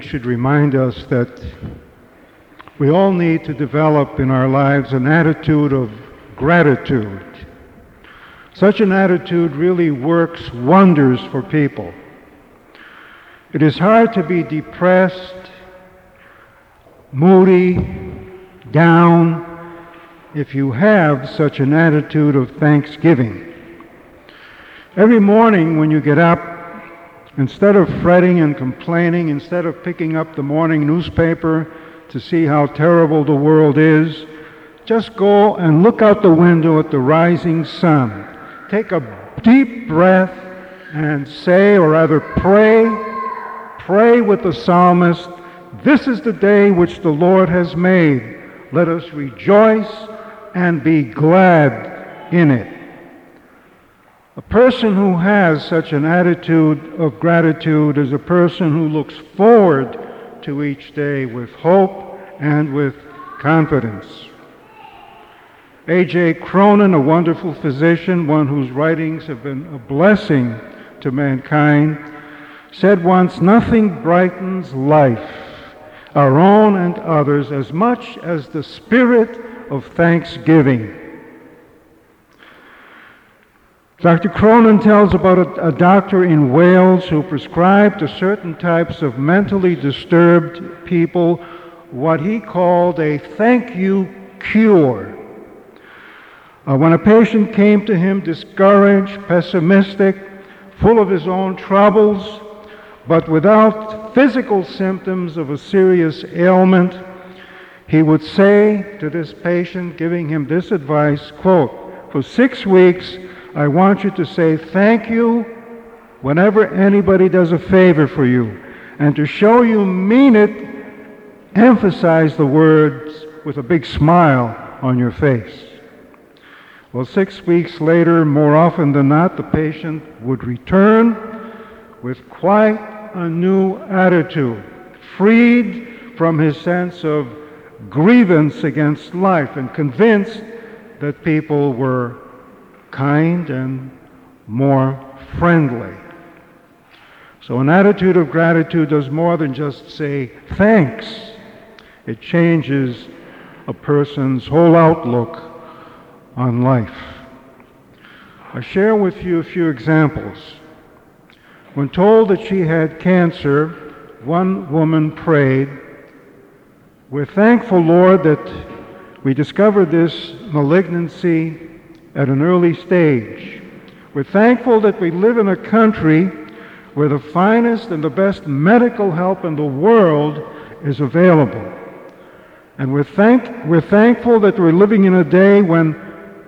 should remind us that we all need to develop in our lives an attitude of gratitude. Such an attitude really works wonders for people. It is hard to be depressed, moody, down, if you have such an attitude of thanksgiving. Every morning when you get up, instead of fretting and complaining, instead of picking up the morning newspaper to see how terrible the world is, just go and look out the window at the rising sun. Take a deep breath and say, or rather pray, pray with the psalmist, This is the day which the Lord has made. Let us rejoice and be glad in it. A person who has such an attitude of gratitude is a person who looks forward to each day with hope and with confidence. A.J. Cronin, a wonderful physician, one whose writings have been a blessing to mankind, said once, Nothing brightens life, our own and others, as much as the spirit of thanksgiving. Dr. Cronin tells about a, a, doctor in Wales who prescribed to certain types of mentally disturbed people what he called a thank you cure. Uh, when a patient came to him discouraged, pessimistic, full of his own troubles, but without physical symptoms of a serious ailment, he would say to this patient, giving him this advice, quote, for six weeks, I want you to say thank you whenever anybody does a favor for you. And to show you mean it, emphasize the words with a big smile on your face. Well, six weeks later, more often than not, the patient would return with quite a new attitude, freed from his sense of grievance against life and convinced that people were kind and more friendly. So, an attitude of gratitude does more than just say thanks, it changes a person's whole outlook on life. I share with you a few examples. When told that she had cancer, one woman prayed, We're thankful, Lord, that we discovered this malignancy at an early stage. We're thankful that we live in a country where the finest and the best medical help in the world is available. And we're, thank, we're thankful that we're living in a day when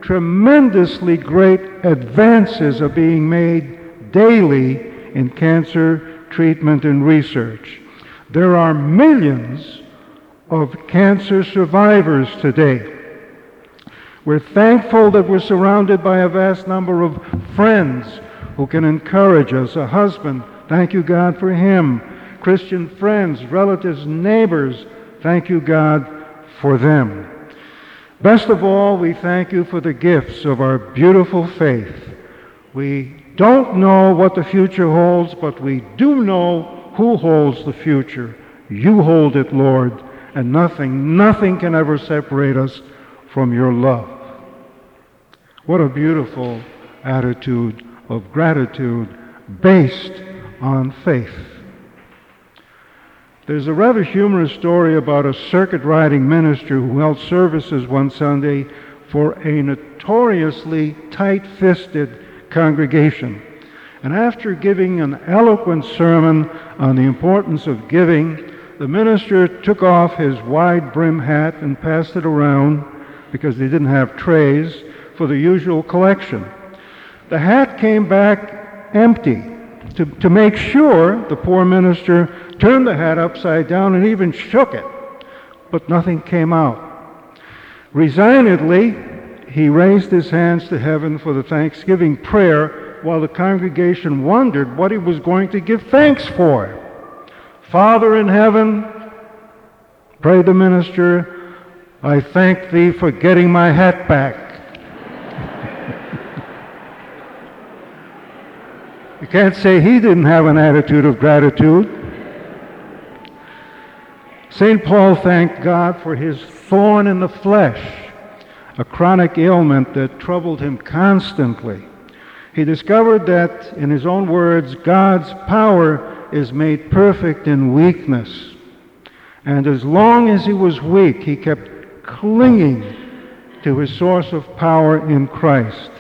tremendously great advances are being made daily in cancer treatment and research. There are millions of cancer survivors today. We're thankful that we're surrounded by a vast number of friends who can encourage us. A husband, thank you, God, for him. Christian friends, relatives, neighbors, thank you, God, for them. Best of all, we thank you for the gifts of our beautiful faith. We don't know what the future holds, but we do know who holds the future. You hold it, Lord, and nothing, nothing can ever separate us from your love. What a beautiful attitude of gratitude based on faith. There's a rather humorous story about a circuit riding minister who held services one Sunday for a notoriously tight fisted congregation. And after giving an eloquent sermon on the importance of giving, the minister took off his wide brim hat and passed it around because they didn't have trays for the usual collection. The hat came back empty. To, to make sure, the poor minister turned the hat upside down and even shook it, but nothing came out. Resignedly, he raised his hands to heaven for the thanksgiving prayer while the congregation wondered what he was going to give thanks for. Father in heaven, prayed the minister, I thank thee for getting my hat back. You can't say he didn't have an attitude of gratitude. St. Paul thanked God for his thorn in the flesh, a chronic ailment that troubled him constantly. He discovered that, in his own words, God's power is made perfect in weakness. And as long as he was weak, he kept clinging to his source of power in Christ.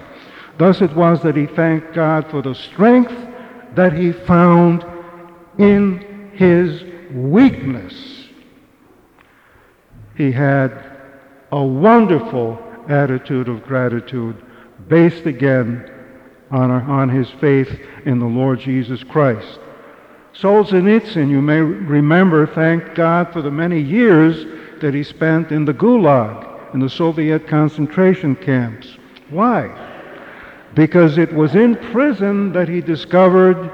Thus it was that he thanked God for the strength that he found in his weakness. He had a wonderful attitude of gratitude based again on, our, on his faith in the Lord Jesus Christ. Solzhenitsyn, you may remember, thanked God for the many years that he spent in the Gulag, in the Soviet concentration camps. Why? Because it was in prison that he discovered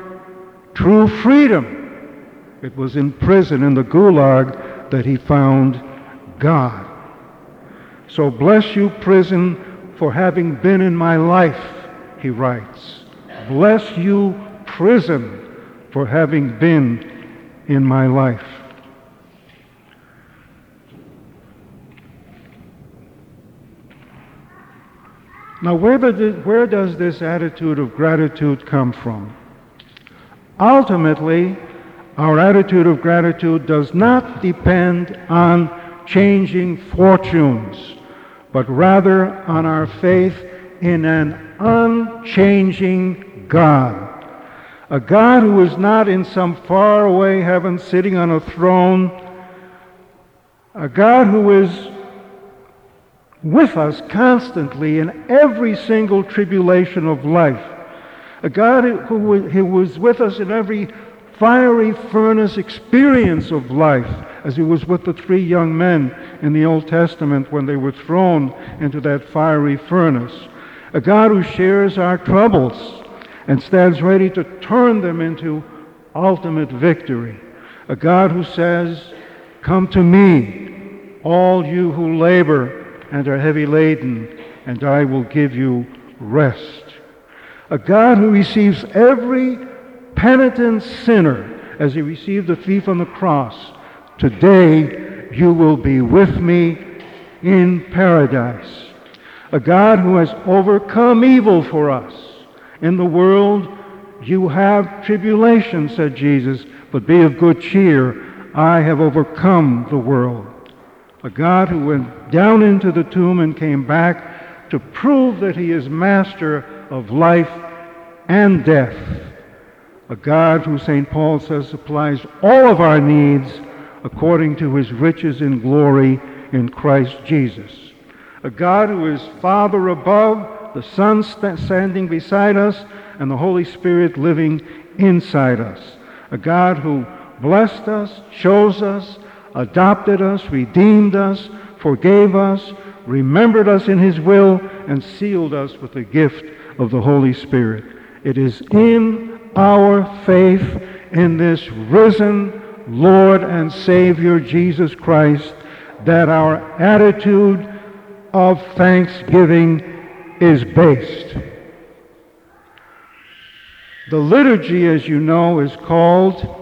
true freedom. It was in prison, in the Gulag, that he found God. So bless you, prison, for having been in my life, he writes. Bless you, prison for having been in my life. Now, where, does this attitude of gratitude come from? Ultimately, our attitude of gratitude does not depend on changing fortunes, but rather on our faith in an unchanging God a God who is not in some faraway heaven sitting on a throne, a God who is with us constantly in every single tribulation of life, a God who, who was with us in every fiery furnace experience of life, as he was with the three young men in the Old Testament when they were thrown into that fiery furnace, a God who shares our troubles and stands ready to turn them into ultimate victory. A God who says, Come to me, all you who labor and are heavy laden, and I will give you rest. A God who receives every penitent sinner as he received the thief on the cross. Today you will be with me in paradise. A God who has overcome evil for us in the world you have tribulation, said Jesus, but be of good cheer. I have overcome the world. A God who went down into the tomb and came back to prove that he is master of life and death. A God who St. Paul says supplies all of our needs according to his riches in glory in Christ Jesus. A God who is Father above the Son standing beside us, and the Holy Spirit living inside us. A God who blessed us, chose us, adopted us, redeemed us, forgave us, remembered us in His will, and sealed us with the gift of the Holy Spirit. It is in our faith in this risen Lord and Savior Jesus Christ that our attitude of thanksgiving is based. The liturgy, as you know, is called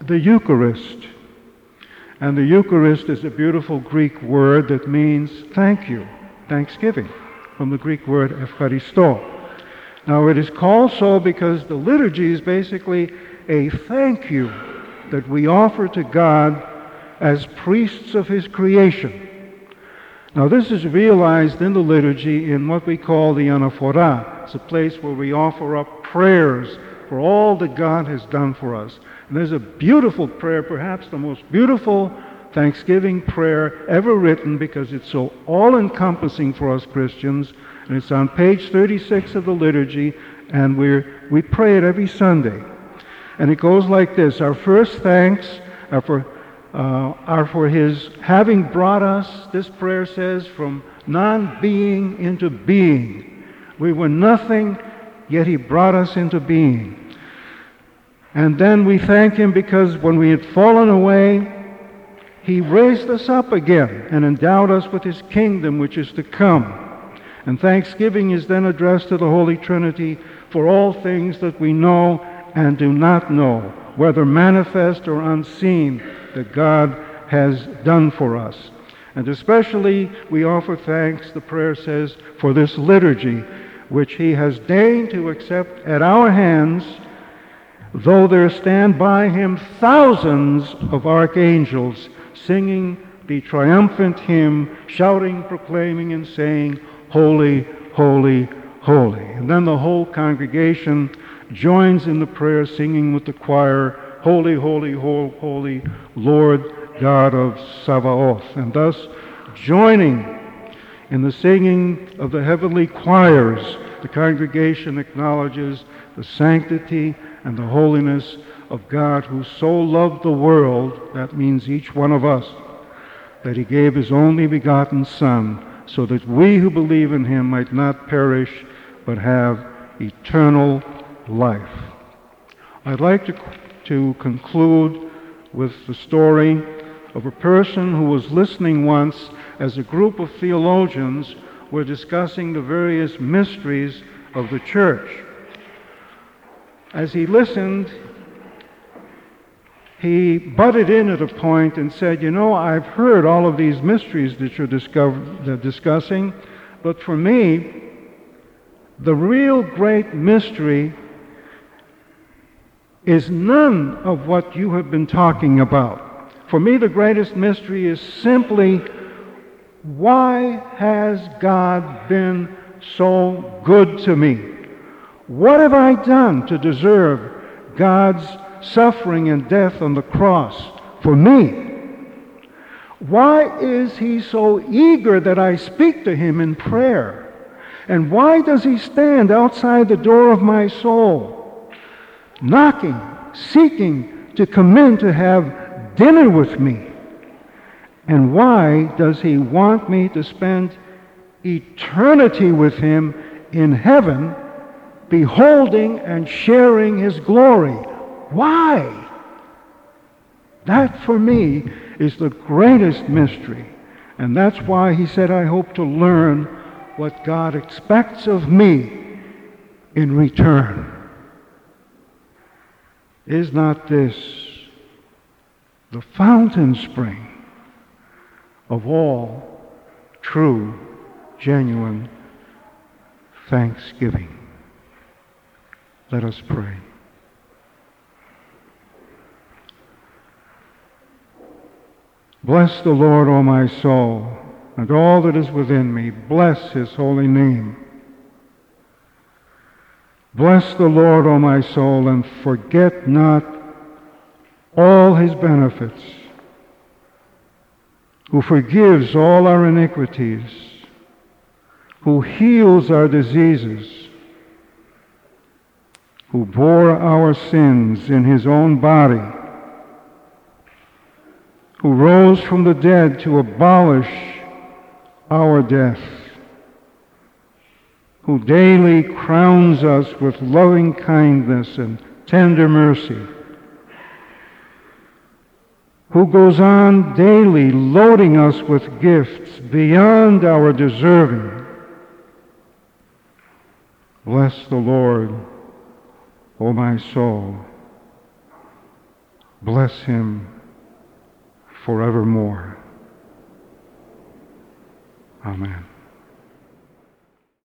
the Eucharist. And the Eucharist is a beautiful Greek word that means thank you, thanksgiving, from the Greek word Eucharisto. Now, it is called so because the liturgy is basically a thank you that we offer to God as priests of His creation. Now, this is realized in the liturgy in what we call the anaphora. It's a place where we offer up prayers for all that God has done for us. And there's a beautiful prayer, perhaps the most beautiful thanksgiving prayer ever written because it's so all encompassing for us Christians. And it's on page 36 of the liturgy, and we we pray it every Sunday. And it goes like this Our first thanks are for uh, are for his having brought us, this prayer says, from non being into being. We were nothing, yet he brought us into being. And then we thank him because when we had fallen away, he raised us up again and endowed us with his kingdom which is to come. And thanksgiving is then addressed to the Holy Trinity for all things that we know and do not know, whether manifest or unseen that God has done for us. And especially we offer thanks, the prayer says, for this liturgy, which he has deigned to accept at our hands, though there stand by him thousands of archangels singing the triumphant hymn, shouting, proclaiming, and saying, Holy, holy, holy. And then the whole congregation joins in the prayer, singing with the choir, Holy, holy, holy, holy, Lord God of Sabaoth. And thus, joining in the singing of the heavenly choirs, the congregation acknowledges the sanctity and the holiness of God who so loved the world, that means each one of us, that he gave his only begotten Son, so that we who believe in him might not perish, but have eternal life. I'd like to, to conclude with the story of a person who was listening once as a group of theologians were discussing the various mysteries of the church. As he listened, he butted in at a point and said, You know, I've heard all of these mysteries that you're discover- discussing, but for me, the real great mystery is none of what you have been talking about. For me, the greatest mystery is simply why has God been so good to me? What have I done to deserve God's suffering and death on the cross for me? Why is he so eager that I speak to him in prayer? And why does he stand outside the door of my soul, knocking, seeking to come in to have dinner with me? And why does he want me to spend eternity with him in heaven, beholding and sharing his glory? Why? That for me is the greatest mystery. And that's why he said, I hope to learn what God expects of me in return. Is not this the fountain spring of all true, genuine thanksgiving. Let us pray. Bless the Lord, O my soul, and all that is within me. Bless his holy name. Bless the Lord, O my soul, and forget not all his benefits, who forgives all our iniquities, who heals our diseases, who bore our sins in his own body, who rose from the dead to abolish our death, who daily crowns us with loving kindness and tender mercy who goes on daily loading us with gifts beyond our deserving. Bless the Lord, O my soul. Bless him forevermore. Amen.